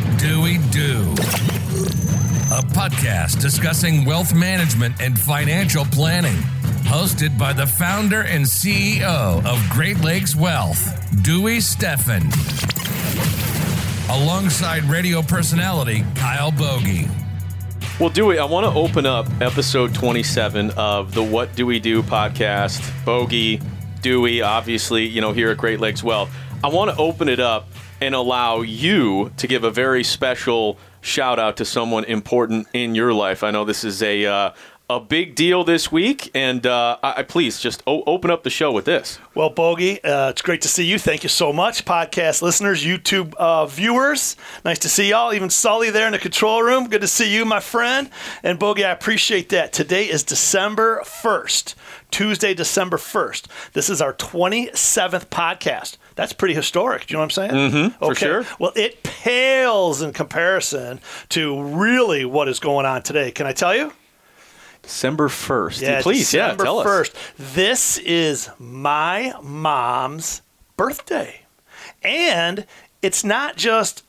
What Do We Do? A podcast discussing wealth management and financial planning. Hosted by the founder and CEO of Great Lakes Wealth, Dewey Steffen. Alongside radio personality Kyle Bogey. Well, Dewey, I want to open up episode 27 of the What Do We Do podcast. Bogey, Dewey, obviously, you know, here at Great Lakes Wealth. I want to open it up and allow you to give a very special shout out to someone important in your life. I know this is a uh, a big deal this week, and uh, I, please just o- open up the show with this. Well, Bogey, uh, it's great to see you. Thank you so much, podcast listeners, YouTube uh, viewers. Nice to see y'all. Even Sully there in the control room. Good to see you, my friend. And Bogey, I appreciate that. Today is December first. Tuesday, December 1st. This is our 27th podcast. That's pretty historic. Do you know what I'm saying? Mm-hmm, for sure. Well, it pales in comparison to really what is going on today. Can I tell you? December 1st. Yeah, Please, December yeah, tell 1st. This is my mom's birthday. And it's not just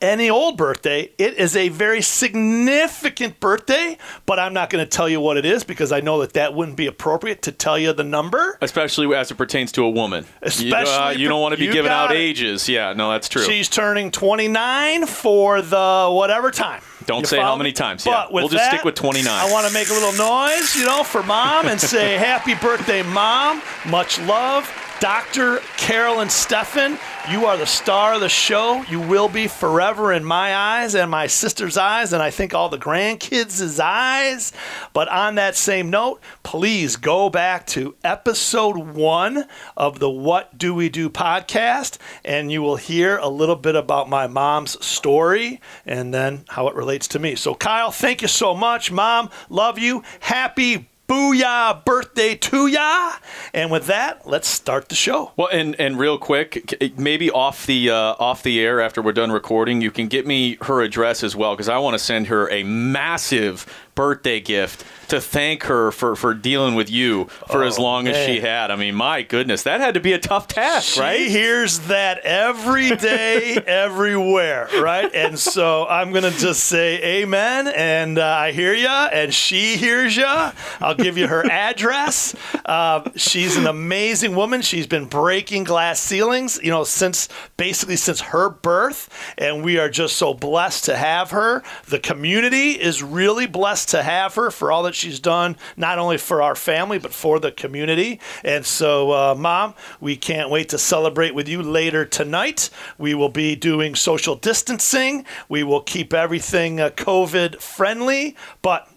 any old birthday. It is a very significant birthday, but I'm not going to tell you what it is because I know that that wouldn't be appropriate to tell you the number. Especially as it pertains to a woman. Especially, you, uh, you don't want to be giving out it. ages. Yeah, no, that's true. She's turning 29 for the whatever time. Don't You say how many me? times, But yeah. We'll just that, stick with 29. I want to make a little noise, you know, for mom and say happy birthday, mom. Much love. Dr. Carolyn Steffen, you are the star of the show. You will be forever in my eyes and my sister's eyes, and I think all the grandkids' eyes. But on that same note, please go back to episode one of the What Do We Do podcast, and you will hear a little bit about my mom's story and then how it relates to me. So, Kyle, thank you so much. Mom, love you. Happy Booyah birthday to ya. And with that, let's start the show. Well, and and real quick, maybe off the uh, off the air after we're done recording, you can get me her address as well because I want to send her a massive birthday gift to thank her for for dealing with you for as long as she Oh, had. I mean, my goodness, that had to be a tough task, She right? hears that every day, everywhere, right? And so I'm going to just say amen. And uh, I hear ya, and she hears ya. I'll give you her address. Uh, she's an amazing woman. She's been breaking glass ceilings, you know, since basically since her birth. And we are just so blessed to have her. The community is really blessed to have her for all that she's done, not only for our family, but for the community. And so, uh, Mom, we can't wait to celebrate with you later tonight. We will be doing social distancing. We will keep everything uh, COVID friendly, but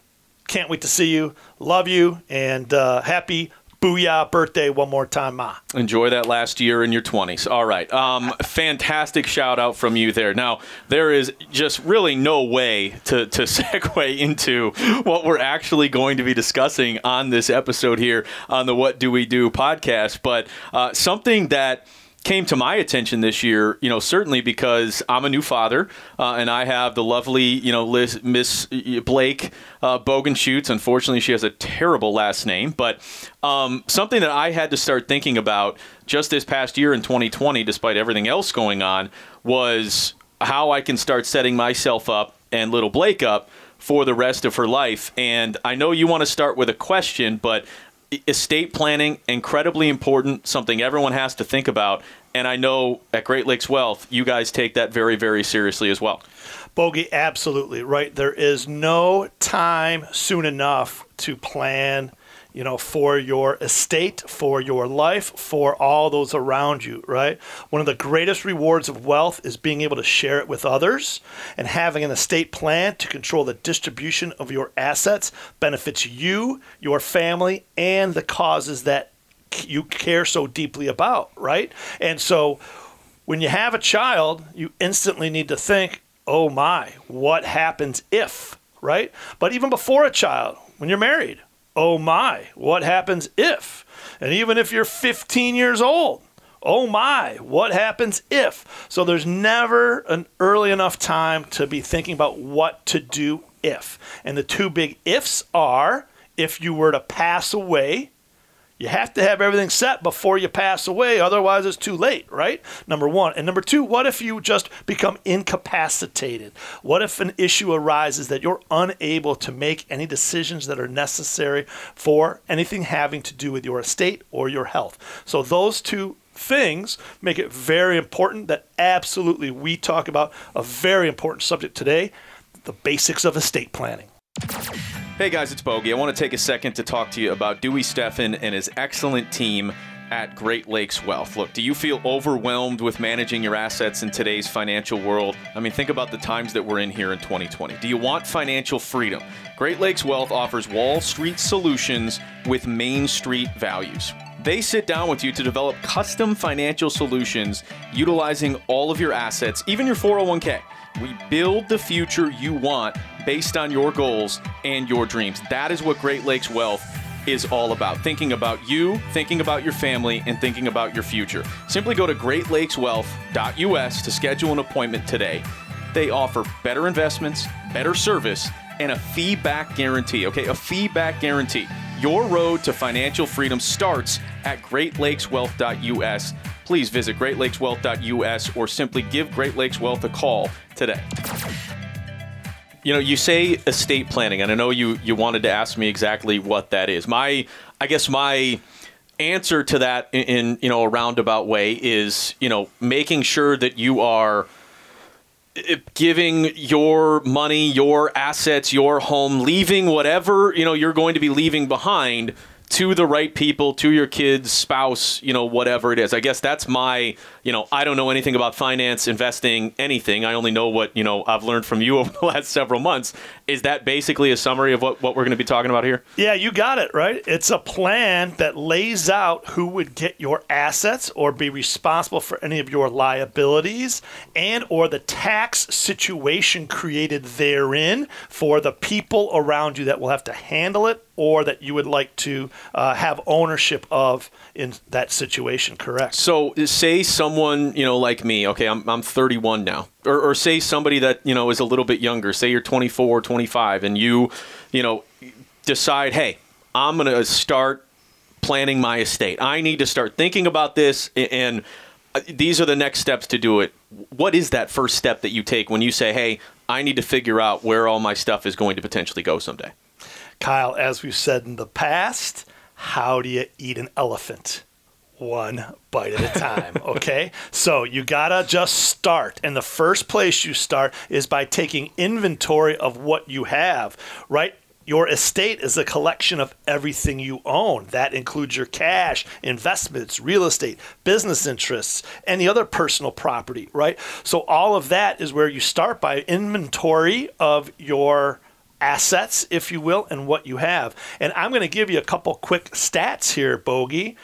can't wait to see you. Love you and uh, happy booyah birthday one more time, Ma. Enjoy that last year in your 20s. All right. Um, fantastic shout out from you there. Now, there is just really no way to, to segue into what we're actually going to be discussing on this episode here on the What Do We Do podcast, but uh, something that came to my attention this year, you know, certainly because I'm a new father uh, and I have the lovely, you know, Liz, Miss Blake uh, Bogenschutz. Unfortunately, she has a terrible last name, but um, something that I had to start thinking about just this past year in 2020, despite everything else going on, was how I can start setting myself up and little Blake up for the rest of her life. And I know you want to start with a question, but estate planning incredibly important something everyone has to think about and i know at great lakes wealth you guys take that very very seriously as well Bogey, absolutely right. There is no time soon enough to plan, you know, for your estate, for your life, for all those around you, right? One of the greatest rewards of wealth is being able to share it with others and having an estate plan to control the distribution of your assets benefits you, your family, and the causes that you care so deeply about, right? And so when you have a child, you instantly need to think, oh my, what happens if, right? But even before a child, when you're married, oh my, what happens if? And even if you're 15 years old, oh my, what happens if? So there's never an early enough time to be thinking about what to do if. And the two big ifs are if you were to pass away, You have to have everything set before you pass away, otherwise, it's too late, right? Number one. And number two, what if you just become incapacitated? What if an issue arises that you're unable to make any decisions that are necessary for anything having to do with your estate or your health? So, those two things make it very important that absolutely we talk about a very important subject today the basics of estate planning. Hey guys, it's Bogey. I want to take a second to talk to you about Dewey Steffen and his excellent team at Great Lakes Wealth. Look, do you feel overwhelmed with managing your assets in today's financial world? I mean, think about the times that we're in here in 2020. Do you want financial freedom? Great Lakes Wealth offers Wall Street solutions with Main Street values. They sit down with you to develop custom financial solutions utilizing all of your assets, even your 401k. We build the future you want based on your goals and your dreams. That is what Great Lakes Wealth is all about. Thinking about you, thinking about your family, and thinking about your future. Simply go to greatlakeswealth.us to schedule an appointment today. They offer better investments, better service, and a feedback guarantee. Okay, a feedback guarantee. Your road to financial freedom starts at greatlakeswealth.us. Please visit greatlakeswealth.us or simply give Great Lakes Wealth a call today. You know, you say estate planning, and I know you you wanted to ask me exactly what that is. My, I guess my answer to that in, in you know a roundabout way is you know making sure that you are eh, giving your money, your assets, your home, leaving whatever you know you're going to be leaving behind to the right people, to your kids, spouse, you know, whatever it is. I guess that's my, you know, I don't know anything about finance, investing, anything. I only know what, you know, I've learned from you over the last several months. Is that basically a summary of what, what we're going to be talking about here? Yeah, you got it, right? It's a plan that lays out who would get your assets or be responsible for any of your liabilities and or the tax situation created therein for the people around you that will have to handle it or that you would like to uh, have ownership of in that situation, correct? So, say someone, you know, like me, okay, I'm, I'm 31 now, or, or say somebody that, you know, is a little bit younger, say you're 24 or 25, and you, you know, decide, hey, I'm going to start planning my estate. I need to start thinking about this, and uh, these are the next steps to do it. What is that first step that you take when you say, hey, I need to figure out where all my stuff is going to potentially go someday? Kyle, as we've said in the past, how do you eat an elephant? One bite at a time, okay? so you gotta just start. And the first place you start is by taking inventory of what you have, right? Your estate is a collection of everything you own. That includes your cash, investments, real estate, business interests, any other personal property, right? So all of that is where you start by inventory of your assets, if you will, and what you have. And I'm going to give you a couple quick stats here, Bogey.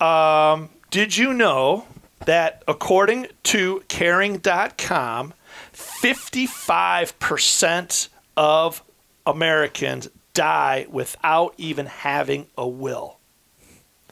Um, did you know that according to caring.com, 55% of Americans die without even having a will?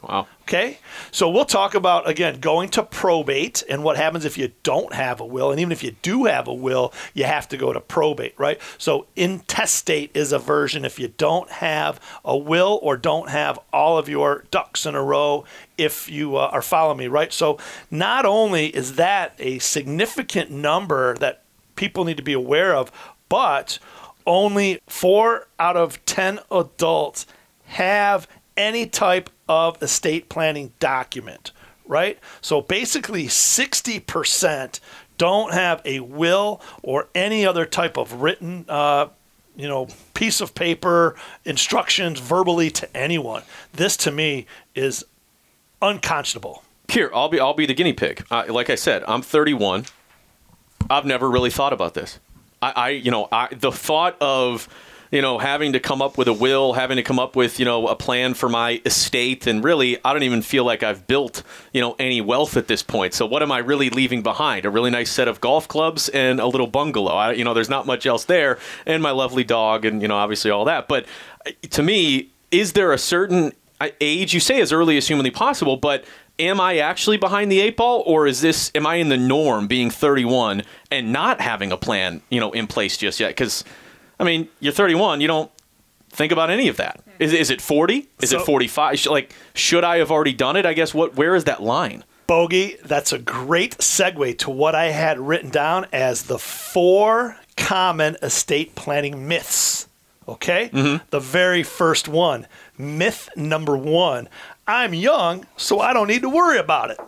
Wow. Okay. So we'll talk about, again, going to probate and what happens if you don't have a will. And even if you do have a will, you have to go to probate, right? So intestate is a version if you don't have a will or don't have all of your ducks in a row, if you uh, are following me, right? So not only is that a significant number that people need to be aware of, but only four out of 10 adults have any type of estate planning document, right? So basically, 60% don't have a will or any other type of written, uh, you know, piece of paper, instructions verbally to anyone. This to me is unconscionable. Here, I'll be I'll be the guinea pig. Uh, like I said, I'm 31. I've never really thought about this. I, I you know, I, the thought of you know, having to come up with a will, having to come up with, you know, a plan for my estate. And really, I don't even feel like I've built, you know, any wealth at this point. So what am I really leaving behind? A really nice set of golf clubs and a little bungalow. I, you know, there's not much else there. And my lovely dog and, you know, obviously all that. But uh, to me, is there a certain uh, age, you say as early as humanly possible, but am I actually behind the eight ball or is this am I in the norm being 31 and not having a plan, you know, in place just yet? Cuz I mean, you're 31. You don't think about any of that. Is, is it 40? Is So- it 45? Like, should I have already done it? I guess what? Where is that line? Bogey, that's a great segue to what I had written down as the four common estate planning myths. Okay? Mm-hmm. The very first one. Myth number one I'm young, so I don't need to worry about it.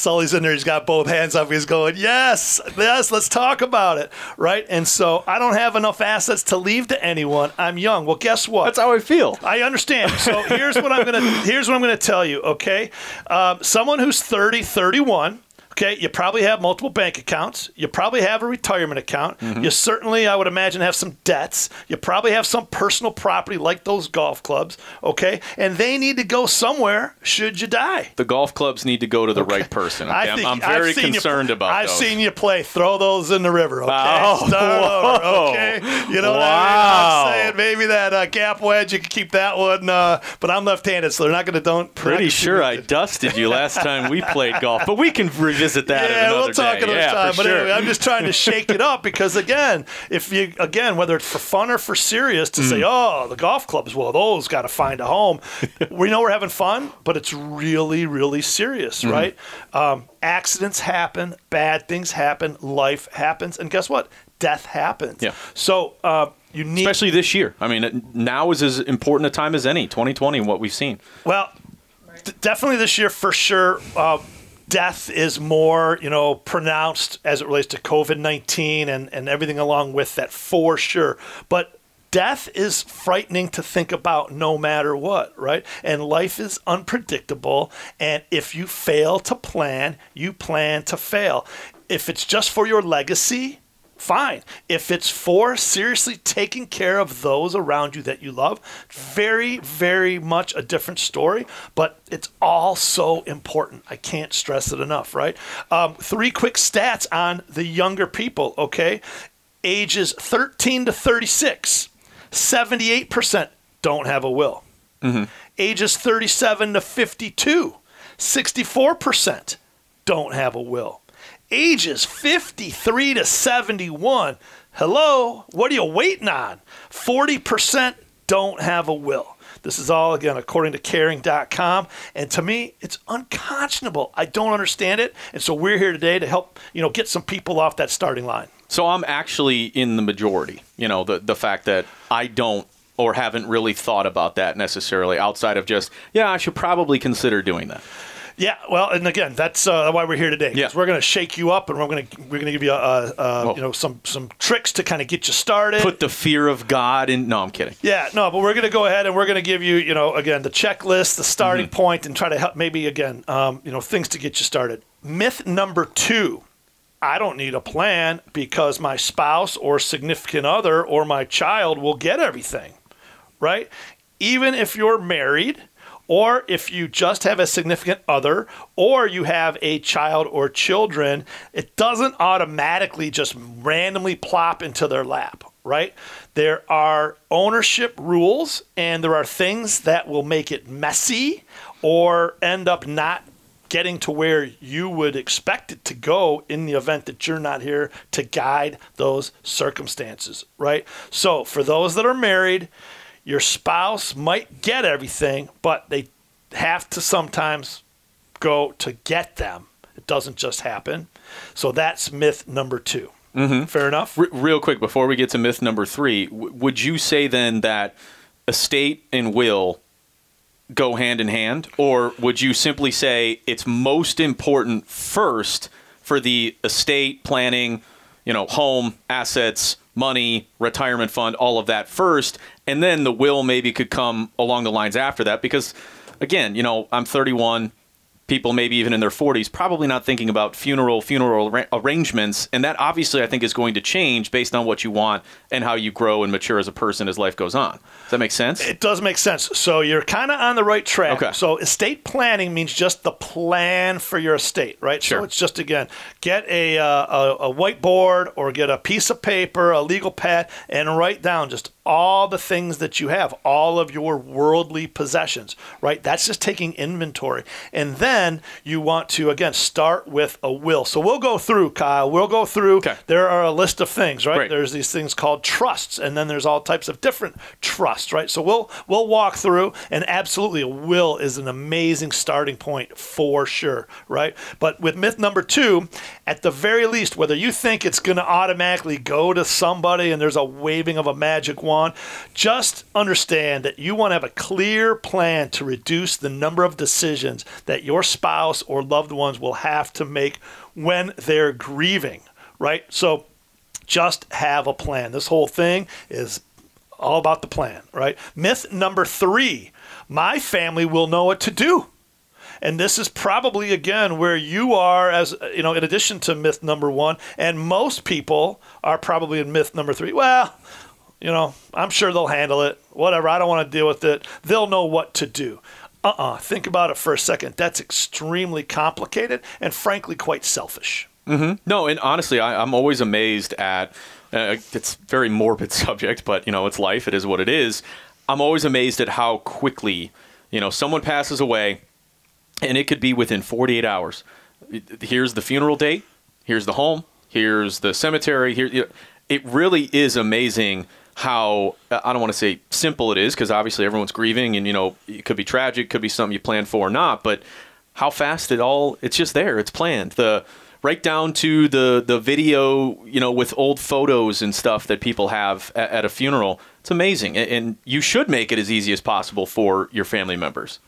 Sully's in there. He's got both hands up. He's going, yes, yes, let's talk about it, right? And so I don't have enough assets to leave to anyone. I'm young. Well, guess what? That's how I feel. I understand. So here's what I'm gonna here's what I'm gonna tell you. Okay, um, someone who's 30, 31. Okay, you probably have multiple bank accounts. You probably have a retirement account. Mm-hmm. You certainly, I would imagine, have some debts. You probably have some personal property like those golf clubs. Okay, and they need to go somewhere should you die. The golf clubs need to go to the right person. Okay? I'm, I'm I've very seen you- concerned about that. I've those. seen you play. Throw those in the river. Okay, Oh, Start over. whoa. Okay, you know what I mean? I'm saying maybe that uh, gap wedge you can keep that one, uh, but I'm left-handed, so they're not going to don't. Pretty sure I dusted you last time we played golf, but we can revisit that. Yeah, another we'll talk day. another yeah, time. But sure. anyway, I'm just trying to shake it up because again, if you again whether it's for fun or for serious to Mm. say, oh, the golf clubs, well, those got to find a home. we know we're having fun, but it's really, really serious, Mm-hmm. right? Um, accidents happen, bad things happen, life happens, and guess what? Death happens. Yeah. So uh, you need Especially this year. I mean, now is as important a time as any. 2020, and what we've seen. Well, d- definitely this year for sure. Uh, death is more, you know, pronounced as it relates to COVID nineteen and and everything along with that for sure. But death is frightening to think about no matter what, right? And life is unpredictable. And if you fail to plan, you plan to fail. If it's just for your legacy, fine. If it's for seriously taking care of those around you that you love, very, very much a different story, but it's all so important. I can't stress it enough, right? Um, three quick stats on the younger people, okay? Ages 13 to 36, 78% don't have a will. Ages 37 to 52, 64% don't have a will. Ages 53 to 71, hello, what are you waiting on? 40% don't have a will. This is all, again, according to caring.com. And to me, it's unconscionable. I don't understand it. And so we're here today to help, you know, get some people off that starting line. So I'm actually in the majority. You know, the the fact that I don't or haven't really thought about that necessarily outside of just yeah, I should probably consider doing that. Yeah, well, and again, that's uh, why we're here today. Yeah. we're going to shake you up, and we're going to we're going to give you a, a, you know some some tricks to kind of get you started. Put the fear of God in. No, I'm kidding. yeah, no, but we're going to go ahead and we're going to give you you know again the checklist, the starting Mm-hmm. point, and try to help maybe again um, you know things to get you started. Myth number two. I don't need a plan because my spouse or significant other or my child will get everything, right? Even if you're married, or if you just have a significant other, or you have a child or children, it doesn't automatically just randomly plop into their lap, right? There are ownership rules, and there are things that will make it messy or end up not getting to where you would expect it to go in the event that you're not here to guide those circumstances, right? So, for those that are married, your spouse might get everything, but they have to sometimes go to get them. It doesn't just happen. So, that's myth number 2 Mm-hmm. Fair enough? R- real quick before we get to myth number three, w- would you say then that estate and will go hand in hand, or would you simply say it's most important first for the estate planning, you know, home assets, money, retirement fund, all of that first, and then the will maybe could come along the lines after that? Because again, you know, I'm 31 people maybe even in their 40s probably not thinking about funeral funeral arra- arrangements and that obviously i think is going to change based on what you want and how you grow and mature as a person as life goes on does that make sense It does make sense. So you're kind of on the right track. Okay. So estate planning means just the plan for your estate, right? Sure. So it's just again, get a, uh, a a whiteboard or get a piece of paper, a legal pad, and write down just all the things that you have, all of your worldly possessions, right? That's just taking inventory. And then you want to, again, start with a will. So we'll go through, Kyle. We'll go through. Okay. There are a list of things, right? Great. There's these things called trusts, and then there's all types of different trusts, right? So we'll we'll walk through, and absolutely a will is an amazing starting point for sure, right? But with myth number two, at the very least, whether you think it's going to automatically go to somebody and there's a waving of a magic wand, just understand that you want to have a clear plan to reduce the number of decisions that your spouse or loved ones will have to make when they're grieving, right? So just have a plan. This whole thing is all about the plan, right? Myth number three my family will know what to do. And this is probably again where you are, as you know, in addition to myth number one, and most people are probably in myth number three. Well, you know, I'm sure they'll handle it. Whatever. I don't want to deal with it. They'll know what to do. Uh uh Think about it for a second. That's extremely complicated and frankly quite selfish. No, and honestly, I, I'm always amazed at. Uh, it's very morbid subject, but you know, it's life. It is what it is. I'm always amazed at how quickly, you know, someone passes away, and it could be within 48 hours. Here's the funeral date. Here's the home. Here's the cemetery. Here, it really is amazing how uh, I don't want to say simple it is because obviously everyone's grieving, and you know, it could be tragic, could be something you planned for or not, but how fast it all it's just there it's planned. The right down to the the video you know with old photos and stuff that people have at, at a funeral it's amazing and, and you should make it as easy as possible for your family members.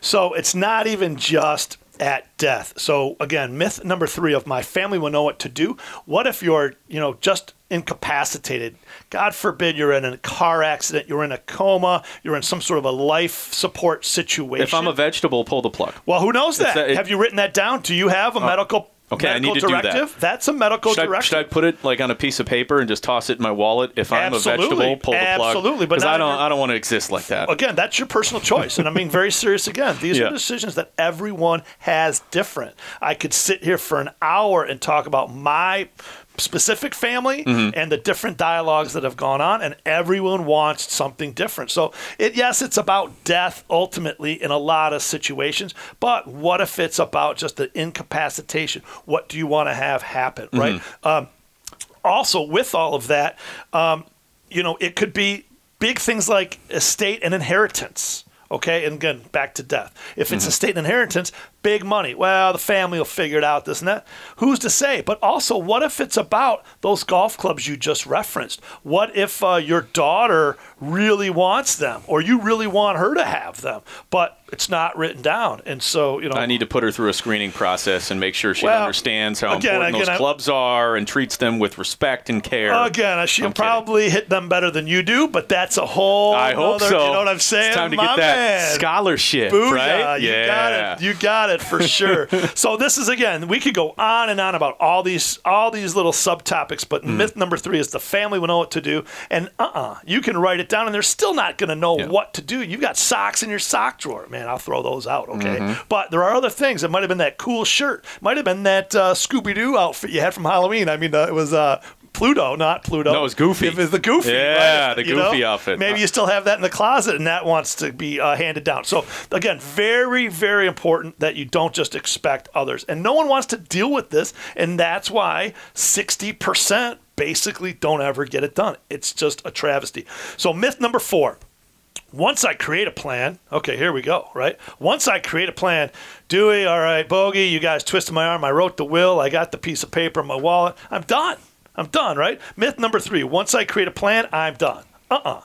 So it's not even just at death. So again, myth number three of my family will know what to do. What if you're, you know, just incapacitated? God forbid you're in a car accident, you're in a coma, you're in some sort of a life support situation. if i'm a vegetable pull the plug well, who knows that? that- it- have you written that down? Do you have a uh, medical okay, I need to do that. directive? That's a medical should I, directive. should I put it like on a piece of paper and just toss it in my wallet if I'm Absolutely. a vegetable? Pull the plug. Absolutely, but I don't. I don't want to exist like that. again, that's your personal choice. And I'm being very serious again. These Yeah. are decisions that everyone has different. I could sit here for an hour and talk about my specific family Mm-hmm. and the different dialogues that have gone on and everyone wants something different. So it yes, it's about death ultimately in a lot of situations, but what if it's about just the incapacitation? What do you want to have happen, right? Um, also with all of that, um, you know, it could be big things like estate and inheritance. Okay, and again, back to death. If it's estate and inheritance, big money. Well, the family will figure it out, this and that. Who's to say? But also, what if it's about those golf clubs you just referenced? What if uh, your daughter really wants them, or you really want her to have them, but it's not written down? And so, you know, I need to put her through a screening process and make sure she Well, understands how again, important again, those I- clubs are and treats them with respect and care. Again, she'll probably hit them better than you do, but that's a whole. I hope nother- so. You know what I'm saying? It's time to My get that man. scholarship, Booyah, right? You yeah. got it. You got it for sure. so this is again, we could go on and on about all these all these little subtopics, but Hmm. myth number three is the family will know what to do. And uh uh you can write it down and they're still not gonna know Yeah. what to do. You've got socks in your sock drawer. Man, I'll throw those out, okay? Mm-hmm. But there are other things. It might have been that cool shirt. Might have been that uh, Scooby Doo outfit you had from Halloween. I mean, uh, it was uh Pluto, not Pluto. No, it was Goofy. It was the Goofy. Yeah, right? the You know? Goofy outfit. Maybe you still have that in the closet and that wants to be uh, handed down. So, again, very, very important that you don't just expect others. And no one wants to deal with this. And that's why 60% basically don't ever get it done. It's just a travesty. So, myth number four once I create a plan, okay, here we go, right? Once I create a plan, Dewey, all right, Bogey, you guys twisted my arm. I wrote the will. I got the piece of paper in my wallet. I'm done. I'm done, right? Myth number three once I create a plan, I'm done. Uh uh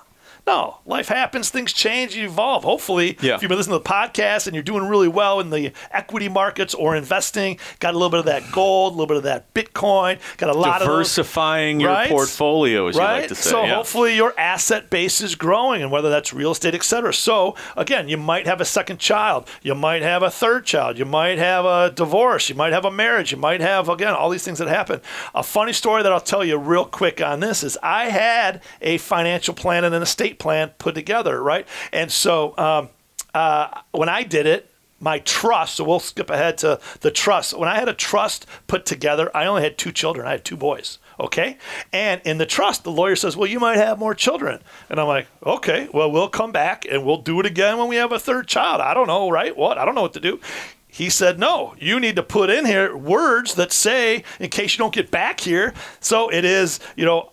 No, life happens, things change, you evolve. Hopefully, Yeah. if you've been listening to the podcast and you're doing really well in the equity markets or investing, got a little bit of that gold, a little bit of that Bitcoin, got a lot of Diversifying your Right? portfolio, as you like to say. So yeah. hopefully your asset base is growing, and whether that's real estate, et cetera. So again, you might have a second child, you might have a third child, you might have a divorce, you might have a marriage, you might have again all these things that happen. A funny story that I'll tell you real quick on this is I had a financial plan and an estate plan put together, right? And so um, uh, when I did it, my trust, so we'll skip ahead to the trust. When I had a trust put together, I only had two children. I had two boys. Okay. And in the trust, the lawyer says, well, you might have more children. And I'm like, okay, well, we'll come back and we'll do it again when we have a third child. I don't know, right? What? I don't know what to do. He said, no, you need to put in here words that say, in case you don't get back here. So it is, you know,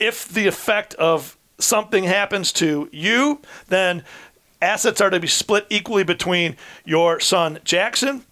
if the effect of something happens to you, then assets are to be split equally between your son Jackson,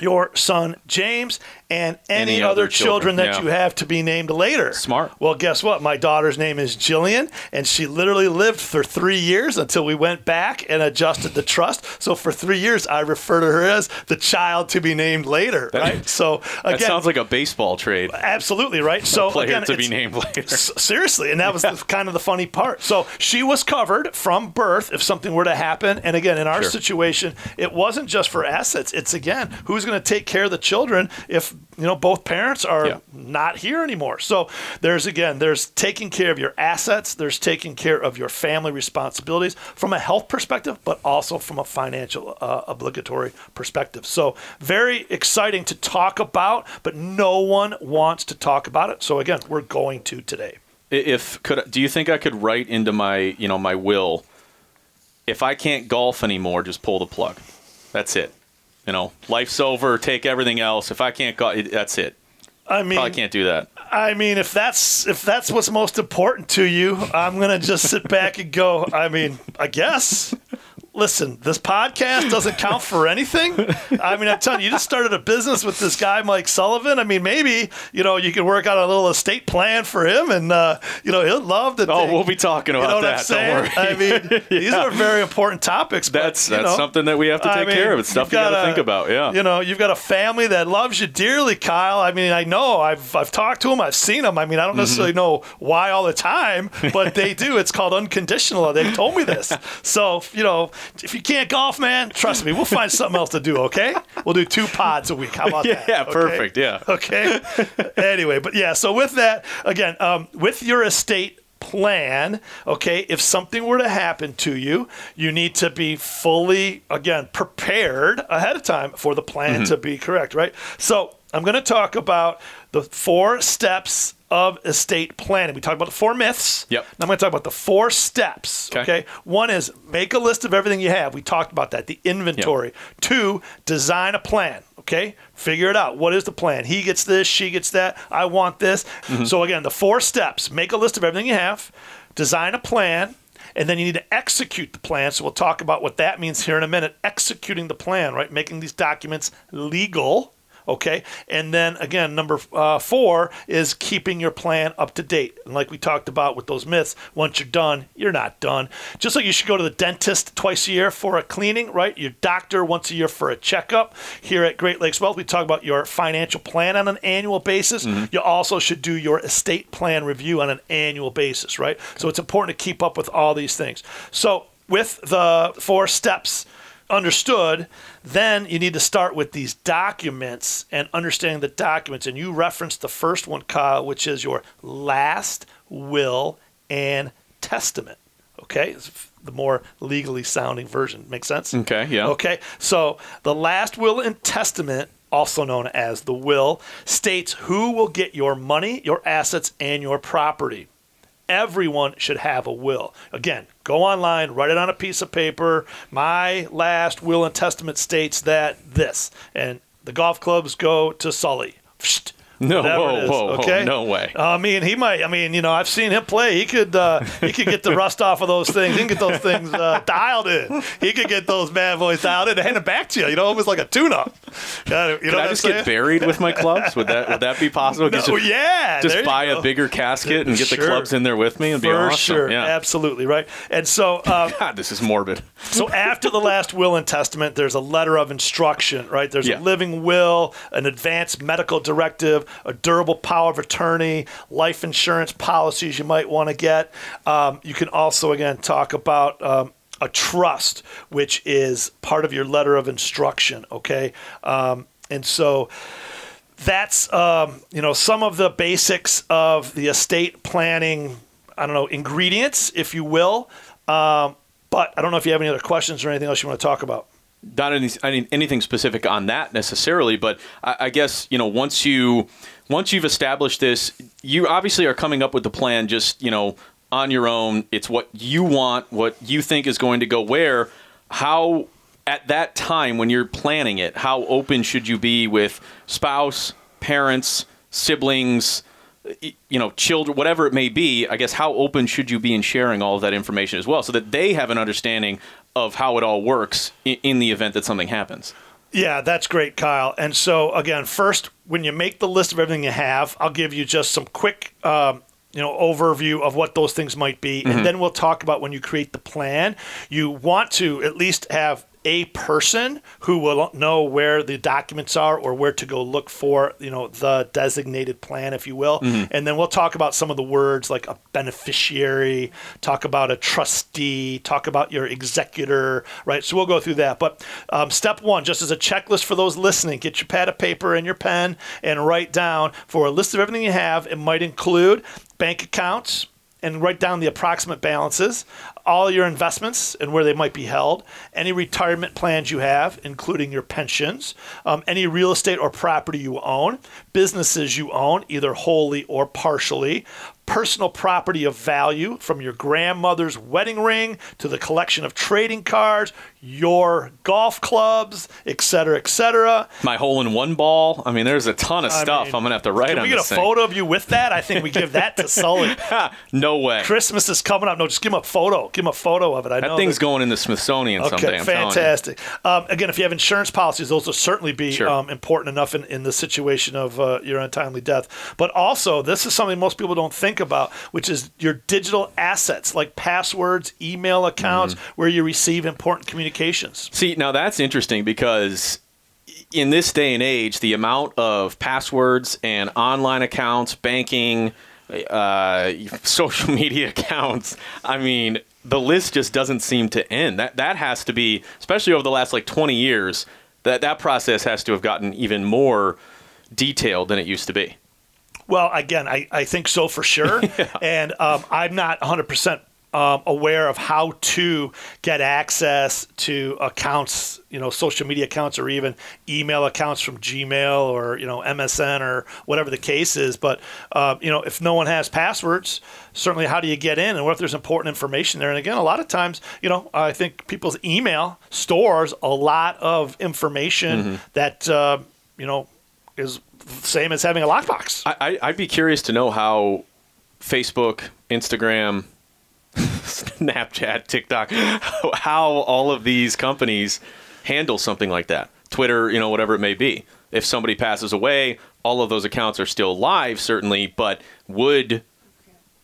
your son James, and any, Any other, other children, children, that yeah. you have to be named later. Smart. Well, guess what? My daughter's name is Jillian, and she literally lived for three years until we went back and adjusted the trust. So for three years, I refer to her as the child to be named later. right. So again, That sounds like a baseball trade. absolutely right. So Player again, to be named later. Seriously, and that was the, kind of the funny part. So she was covered from birth if something were to happen. And again, in our Sure. situation, it wasn't just for assets. It's again, who's going to take care of the children if you know both parents are Yeah. not here anymore. So there's again, there's taking care of your assets. There's taking care of your family responsibilities from a health perspective, but also from a financial uh, obligatory perspective. So very exciting to talk about, but no one wants to talk about it. So again, we're going to today. if could do you think I could write into my you know my will if I can't golf anymore just pull the plug that's it you know life's over take everything else if I can't go that's it I mean, I can't do that I mean, if that's if that's what's most important to you, I'm gonna just sit back and go. I mean, I guess. Listen, this podcast doesn't count for anything. I mean, I'm telling you, you just started a business with this guy, Mike Sullivan. I mean, maybe you know you could work out a little estate plan for him, and uh, you know he'll love to. oh we'll be talking you about know what I'm that saying? don't worry I mean, these are very important topics. but, that's you that's know, something that we have to I take mean, care of it's stuff you've got to think about yeah You know, you've got a family that loves you dearly, Kyle. I mean, I know I've I've talked to them, I've seen them. I mean, I don't necessarily Mm-hmm. know why all the time, but they do. It's called unconditional. They've told me this. So you know, if you can't golf, man, trust me, we'll find something else to do. Okay, we'll do two pods a week. How about that? yeah Okay? perfect yeah okay. anyway, but yeah, so with that, again, um, with your estate plan, okay, if something were to happen to you, you need to be fully, again, prepared ahead of time for the plan Mm-hmm. to be correct, right? So I'm going to talk about the four steps of estate planning. We talked about the four myths. Yep. Now I'm going to talk about the four steps. Okay. okay? One is make a list of everything you have. We talked about that, the inventory. Two, design a plan. Okay, figure it out. What is the plan? He gets this, she gets that. I want this. Mm-hmm. So again, the four steps: make a list of everything you have, design a plan, and then you need to execute the plan. So we'll talk about what that means here in a minute. Executing the plan, right? Making these documents legal. Okay. And then again, number uh, four is keeping your plan up to date. And like we talked about with those myths, once you're done, you're not done. Just like you should go to the dentist twice a year for a cleaning, right? Your doctor once a year for a checkup. Here at Great Lakes Wealth, we talk about your financial plan on an annual basis. You also should do your estate plan review on an annual basis, right? So it's important to keep up with all these things. So with the four steps, understood, then you need to start with these documents and understanding the documents. And you referenced the first one, Kyle, which is your last will and testament. Okay, the more legally sounding version. Make sense? okay yeah Okay, so the last will and testament, also known as the will, states who will get your money, your assets, and your property. Everyone should have a will. Again, go online, write it on a piece of paper. My last will and testament states that this, and the golf clubs go to Sully. No, whoa, is, whoa, whoa, okay? no way. Uh, I mean, he might. I mean, you know, I've seen him play. He could. Uh, he could get the rust off of those things. He can get those things uh, dialed in. He could get those bad boys dialed in and hand it back to you. You know, almost like a tune-up. You know, Could I just get buried with my clubs? Would that would that be possible? No, just yeah. just buy a bigger casket and get the clubs in there with me and be For awesome. sure, Yeah. absolutely right. And so, uh, God, this is morbid. so after the last will and testament, there's a letter of instruction, right? There's Yeah. a living will, an advanced medical directive, a durable power of attorney, life insurance policies you might want to get. Um, you can also, again, talk about. Um, a trust, which is part of your letter of instruction, okay? Um, and so that's um, you know some of the basics of the estate planning. I don't know ingredients, if you will. Um, but I don't know if you have any other questions or anything else you want to talk about. Not any, any, anything specific on that necessarily, but I, I guess you know once you once you've established this, you obviously are coming up with the plan just, you know, on your own. It's what you want, what you think is going to go where. How, at that time when you're planning it, how open should you be with spouse, parents, siblings, you know, children, whatever it may be? I guess how open should you be in sharing all of that information as well so that they have an understanding of how it all works in the event that something happens? Yeah, that's great, Kyle. And so, again, first, when you make the list of everything you have, I'll give you just some quick, um, you know, overview of what those things might be, mm-hmm. and then we'll talk about when you create the plan. You want to at least have a person who will know where the documents are or where to go look for, you know, the designated plan, if you will. Mm-hmm. And then we'll talk about some of the words like a beneficiary, talk about a trustee, talk about your executor, right? So we'll go through that. But um, step one, just as a checklist for those listening, get your pad of paper and your pen and write down for a list of everything you have. It might include bank accounts and write down the approximate balances, all your investments and where they might be held, any retirement plans you have, including your pensions, um, any real estate or property you own, businesses you own, either wholly or partially, personal property of value from your grandmother's wedding ring to the collection of trading cards, your golf clubs, etc., etc. My hole in one ball. I mean, there's a ton of I stuff mean, I'm gonna have to write can we get a thing. photo of you with that? I think we give that to Sully. no way. Christmas is coming up. No, just give him a photo. Give him a photo of it. I that know thing's that. going in the Smithsonian okay, someday. I'm fantastic. Um, again, if you have insurance policies, those will certainly be sure. um, important enough in, in the situation of uh, your untimely death. But also, this is something most people don't think about, which is is your digital assets like passwords, email accounts, mm-hmm. where you receive important communications. See, now that's interesting because in this day and age, the amount of passwords and online accounts, banking, uh, social media accounts, I mean, the list just doesn't seem to end. That that has to be, especially over the last like 20 years, that that process has to have gotten even more detailed than it used to be. Well, again, I, I think so for sure. yeah. And um, I'm not 100% um, aware of how to get access to accounts, you know, social media accounts or even email accounts from Gmail or, you know, MSN or whatever the case is. But, uh, you know, if no one has passwords, certainly how do you get in and what if there's important information there? And again, a lot of times, you know, I think people's email stores a lot of information mm-hmm. that, uh, you know, is same as having a lockbox. I, I'd be curious to know how Facebook, Instagram, Snapchat, TikTok, how all of these companies handle something like that. Twitter, you know, whatever it may be. If somebody passes away, all of those accounts are still live, certainly, but would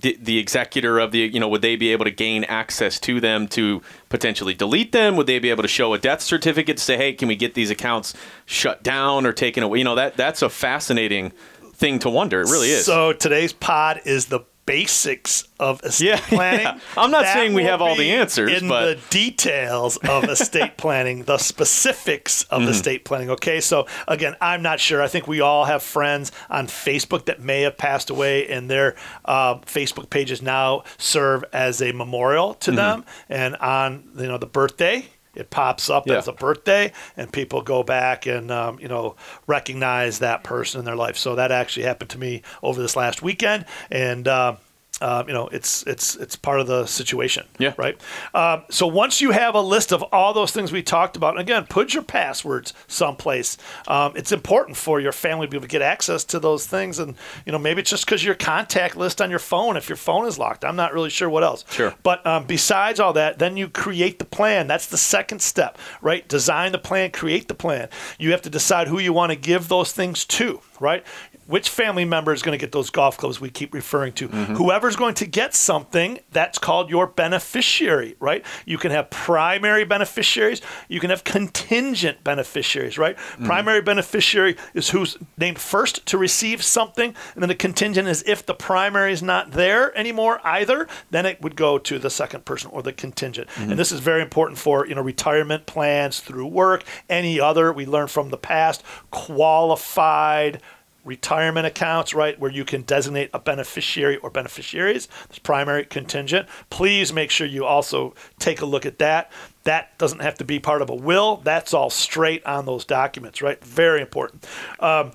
the, the executor of the you know would they be able to gain access to them to potentially delete them? Would they be able to show a death certificate to say hey can we get these accounts shut down or taken away? You know that that's a fascinating thing to wonder. It really is. So today's pod is the basics of estate yeah, planning. Yeah. I'm not that saying we have all the answers, in but the details of estate planning, the specifics of mm-hmm. estate planning. Okay, so again, I'm not sure. I think we all have friends on Facebook that may have passed away, and their uh, Facebook pages now serve as a memorial to mm-hmm. them. And on you know the birthday, it pops up yeah. as a birthday, and people go back and um, you know recognize that person in their life. So that actually happened to me over this last weekend, and. Uh, uh, you know, it's it's it's part of the situation. Yeah. Right. Um, so once you have a list of all those things we talked about, again, put your passwords someplace. Um, it's important for your family to be able to get access to those things, and you know, maybe it's just because your contact list on your phone. If your phone is locked, I'm not really sure what else. Sure. But um, besides all that, then you create the plan. That's the second step, right? Design the plan, create the plan. You have to decide who you want to give those things to right? Which family member is going to get those golf clubs we keep referring to. Mm-hmm. Whoever's going to get something, that's called your beneficiary, right? You can have primary beneficiaries, you can have contingent beneficiaries, right? Mm-hmm. Primary beneficiary is who's named first to receive something, and then the contingent is if the primary is not there anymore either, then it would go to the second person or the contingent. Mm-hmm. And this is very important for, you know, retirement plans through work, any other we learned from the past, qualified retirement accounts, right, where you can designate a beneficiary or beneficiaries. This primary contingent. Please make sure you also take a look at that. That doesn't have to be part of a will. That's all straight on those documents, right? Very important. Um,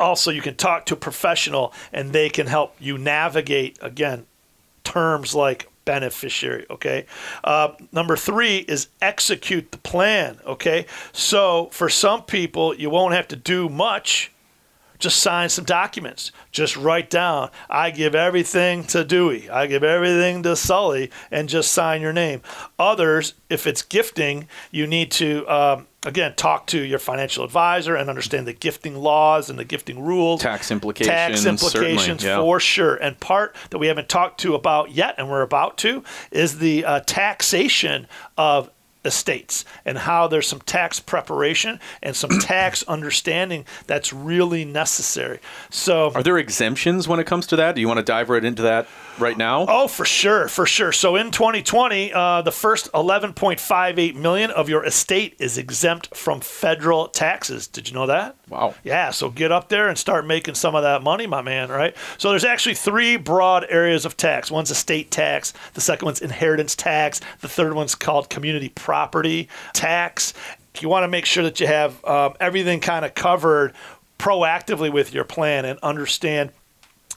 also you can talk to a professional and they can help you navigate again terms like beneficiary okay uh, number three is execute the plan okay so for some people you won't have to do much just sign some documents. Just write down, I give everything to Dewey, I give everything to Sully, and just sign your name. Others, if it's gifting, you need to, um, again, talk to your financial advisor and understand the gifting laws and the gifting rules. Tax implications. Tax implications yeah. for sure. And part that we haven't talked to about yet, and we're about to, is the uh, taxation of estates and how there's some tax preparation and some tax understanding that's really necessary. So, are there exemptions when it comes to that? Do you want to dive right into that right now? Oh, for sure, for sure. So in 2020, uh, the first 11.58 million of your estate is exempt from federal taxes. Did you know that? Wow. Yeah. So get up there and start making some of that money, my man. Right. So there's actually three broad areas of tax. One's estate tax. The second one's inheritance tax. The third one's called community property tax. You want to make sure that you have um, everything kind of covered proactively with your plan and understand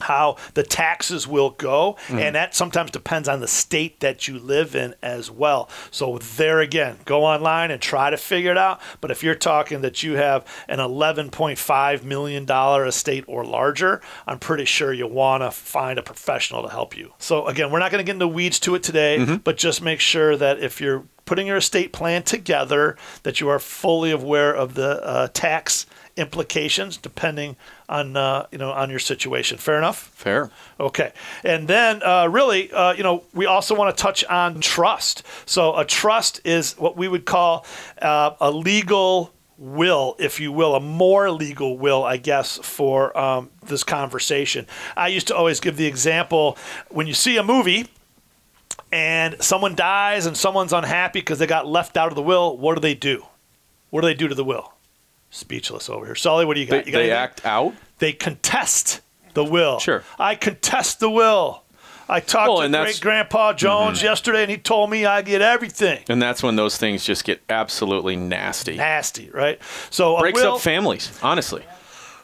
how the taxes will go mm. and that sometimes depends on the state that you live in as well so there again go online and try to figure it out but if you're talking that you have an 11.5 million dollar estate or larger i'm pretty sure you want to find a professional to help you so again we're not going to get into weeds to it today mm-hmm. but just make sure that if you're putting your estate plan together that you are fully aware of the uh, tax implications depending on uh, you know on your situation. Fair enough. Fair. Okay, and then uh, really, uh, you know, we also want to touch on trust. So a trust is what we would call uh, a legal will, if you will, a more legal will, I guess, for um, this conversation. I used to always give the example when you see a movie and someone dies and someone's unhappy because they got left out of the will, what do they do? What do they do to the will? speechless over here. Sully, what do you got? They, you got they act out. They contest the will. Sure. I contest the will. I talked well, to great grandpa Jones mm-hmm. yesterday, and he told me I get everything. And that's when those things just get absolutely nasty. Nasty, right? So breaks will, up families, honestly.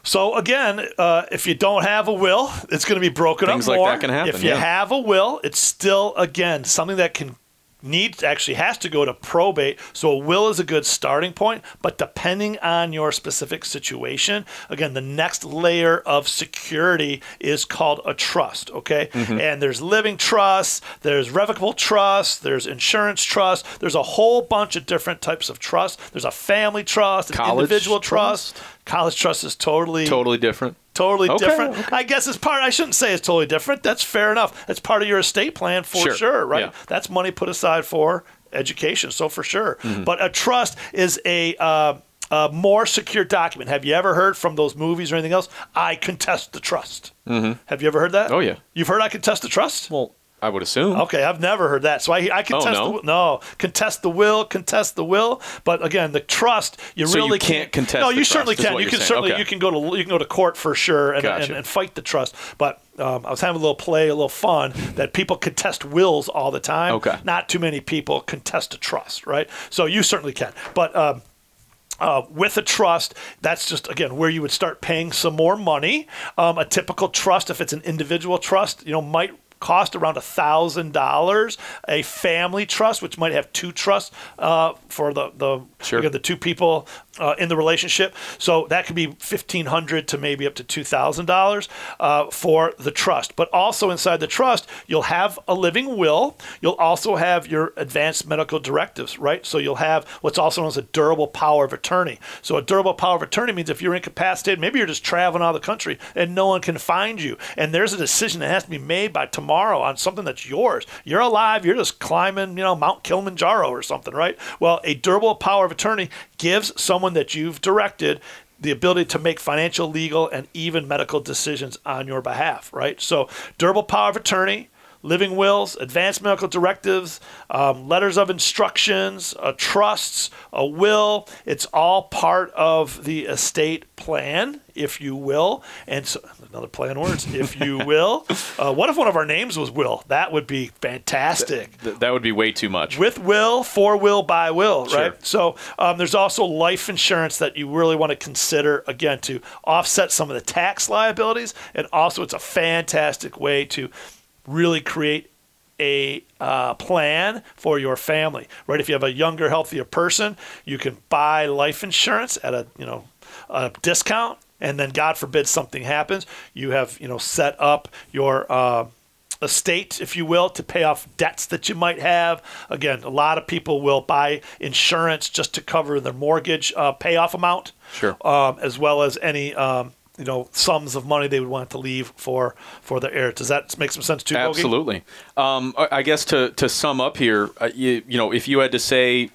So again, uh, if you don't have a will, it's going to be broken Things up more. Like that can happen. If you yeah. have a will, it's still again something that can needs actually has to go to probate. So a will is a good starting point, but depending on your specific situation, again, the next layer of security is called a trust. Okay, mm-hmm. and there's living trust, there's revocable trust, there's insurance trust, there's a whole bunch of different types of trust. There's a family trust, an individual trust. trust. College trust is totally totally different totally okay, different. Okay. I guess it's part. I shouldn't say it's totally different. That's fair enough. That's part of your estate plan for sure, sure right? Yeah. That's money put aside for education, so for sure. Mm-hmm. But a trust is a uh, a more secure document. Have you ever heard from those movies or anything else? I contest the trust. Mm-hmm. Have you ever heard that? Oh yeah. You've heard I contest the trust? Well, I would assume. Okay, I've never heard that. So I, I contest oh, no? the no contest the will, contest the will. But again, the trust you so really you can't, contest. No, you certainly can. You can saying. certainly okay. you can go to you can go to court for sure and, gotcha. and, and, fight the trust. But um, I was having a little play, a little fun that people contest wills all the time. Okay. Not too many people contest a trust, right? So you certainly can. But um, uh, with a trust, that's just again where you would start paying some more money. Um, a typical trust, if it's an individual trust, you know, might cost around a thousand dollars. A family trust, which might have two trusts uh, for the the sure. the two people uh, in the relationship. So that could be fifteen hundred to maybe up to two thousand uh, dollars for the trust. But also inside the trust, you'll have a living will. You'll also have your advanced medical directives, right? So you'll have what's also known as a durable power of attorney. So a durable power of attorney means if you're incapacitated, maybe you're just traveling out of the country and no one can find you, and there's a decision that has to be made by tomorrow on something that's yours. You're alive. You're just climbing, you know, Mount Kilimanjaro or something, right? Well, a durable power of attorney gives someone that you've directed the ability to make financial, legal, and even medical decisions on your behalf, right? So, durable power of attorney, living wills, advanced medical directives, um, letters of instructions, uh, trusts, a will. It's all part of the estate plan, if you will. And so, another play on words, if you will. Uh, what if one of our names was Will? That would be fantastic. Th- that would be way too much. With will, for will, by will, Sure. right? So um, there's also life insurance that you really want to consider, again, to offset some of the tax liabilities. And also, it's a fantastic way to really create a uh, plan for your family, right? If you have a younger, healthier person, you can buy life insurance at a you know a discount, and then God forbid something happens, you have you know set up your uh, estate, if you will, to pay off debts that you might have. Again, a lot of people will buy insurance just to cover their mortgage uh, payoff amount, Sure. um, as well as any. Um, you know sums of money they would want to leave for for the heir. Does that make some sense to you? Absolutely. Um, I I guess to, to sum up here, uh, you, you know, if you had to say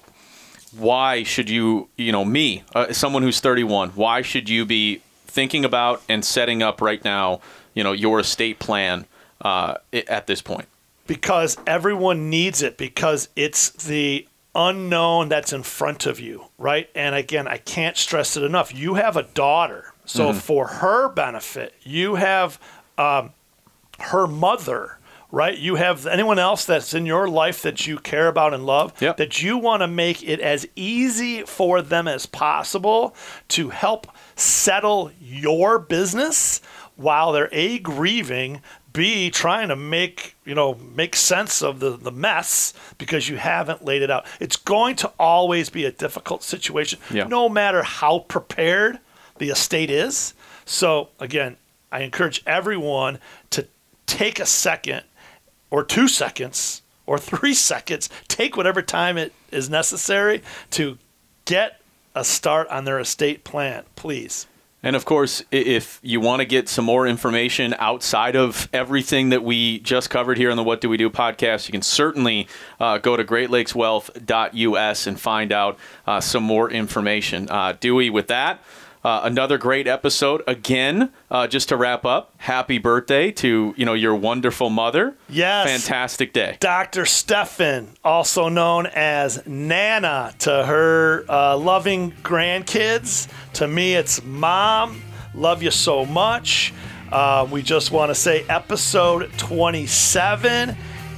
why should you, you know, me, uh, someone who's 31, why should you be thinking about and setting up right now, you know, your estate plan uh, at this point? because everyone needs it because it's the unknown that's in front of you, right? And again, I can't stress it enough. You have a daughter. So for her benefit, you have um, her mother, right? You have anyone else that's in your life that you care about and love, Yep. that you want to make it as easy for them as possible to help settle your business while they're A, grieving, B, trying to make, you know, make sense of the, the mess because you haven't laid it out. It's going to always be a difficult situation, Yeah. no matter how prepared the estate is. So again, I encourage everyone to take a second or two seconds or three seconds, take whatever time it is necessary to get a start on their estate plan, please. And of course, if you want to get some more information outside of everything that we just covered here on the What Do We Do podcast, you can certainly uh, go to greatlakeswealth.us and find out uh, some more information. Uh, Dewey, with that, uh, another great episode. Again, uh, just to wrap up, happy birthday to you know your wonderful mother. Yes. fantastic day. Dr. Stefan, also known as Nana to her uh, loving grandkids. To me, it's mom. Love you so much. Uh, we just want to say episode 27.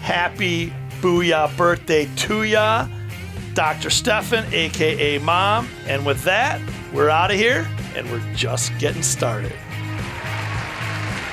Happy booyah birthday to ya, Dr. Stefan, aka Mom. And with that, we're out of here and we're just getting started.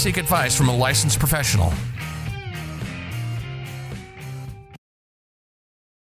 seek advice from a licensed professional.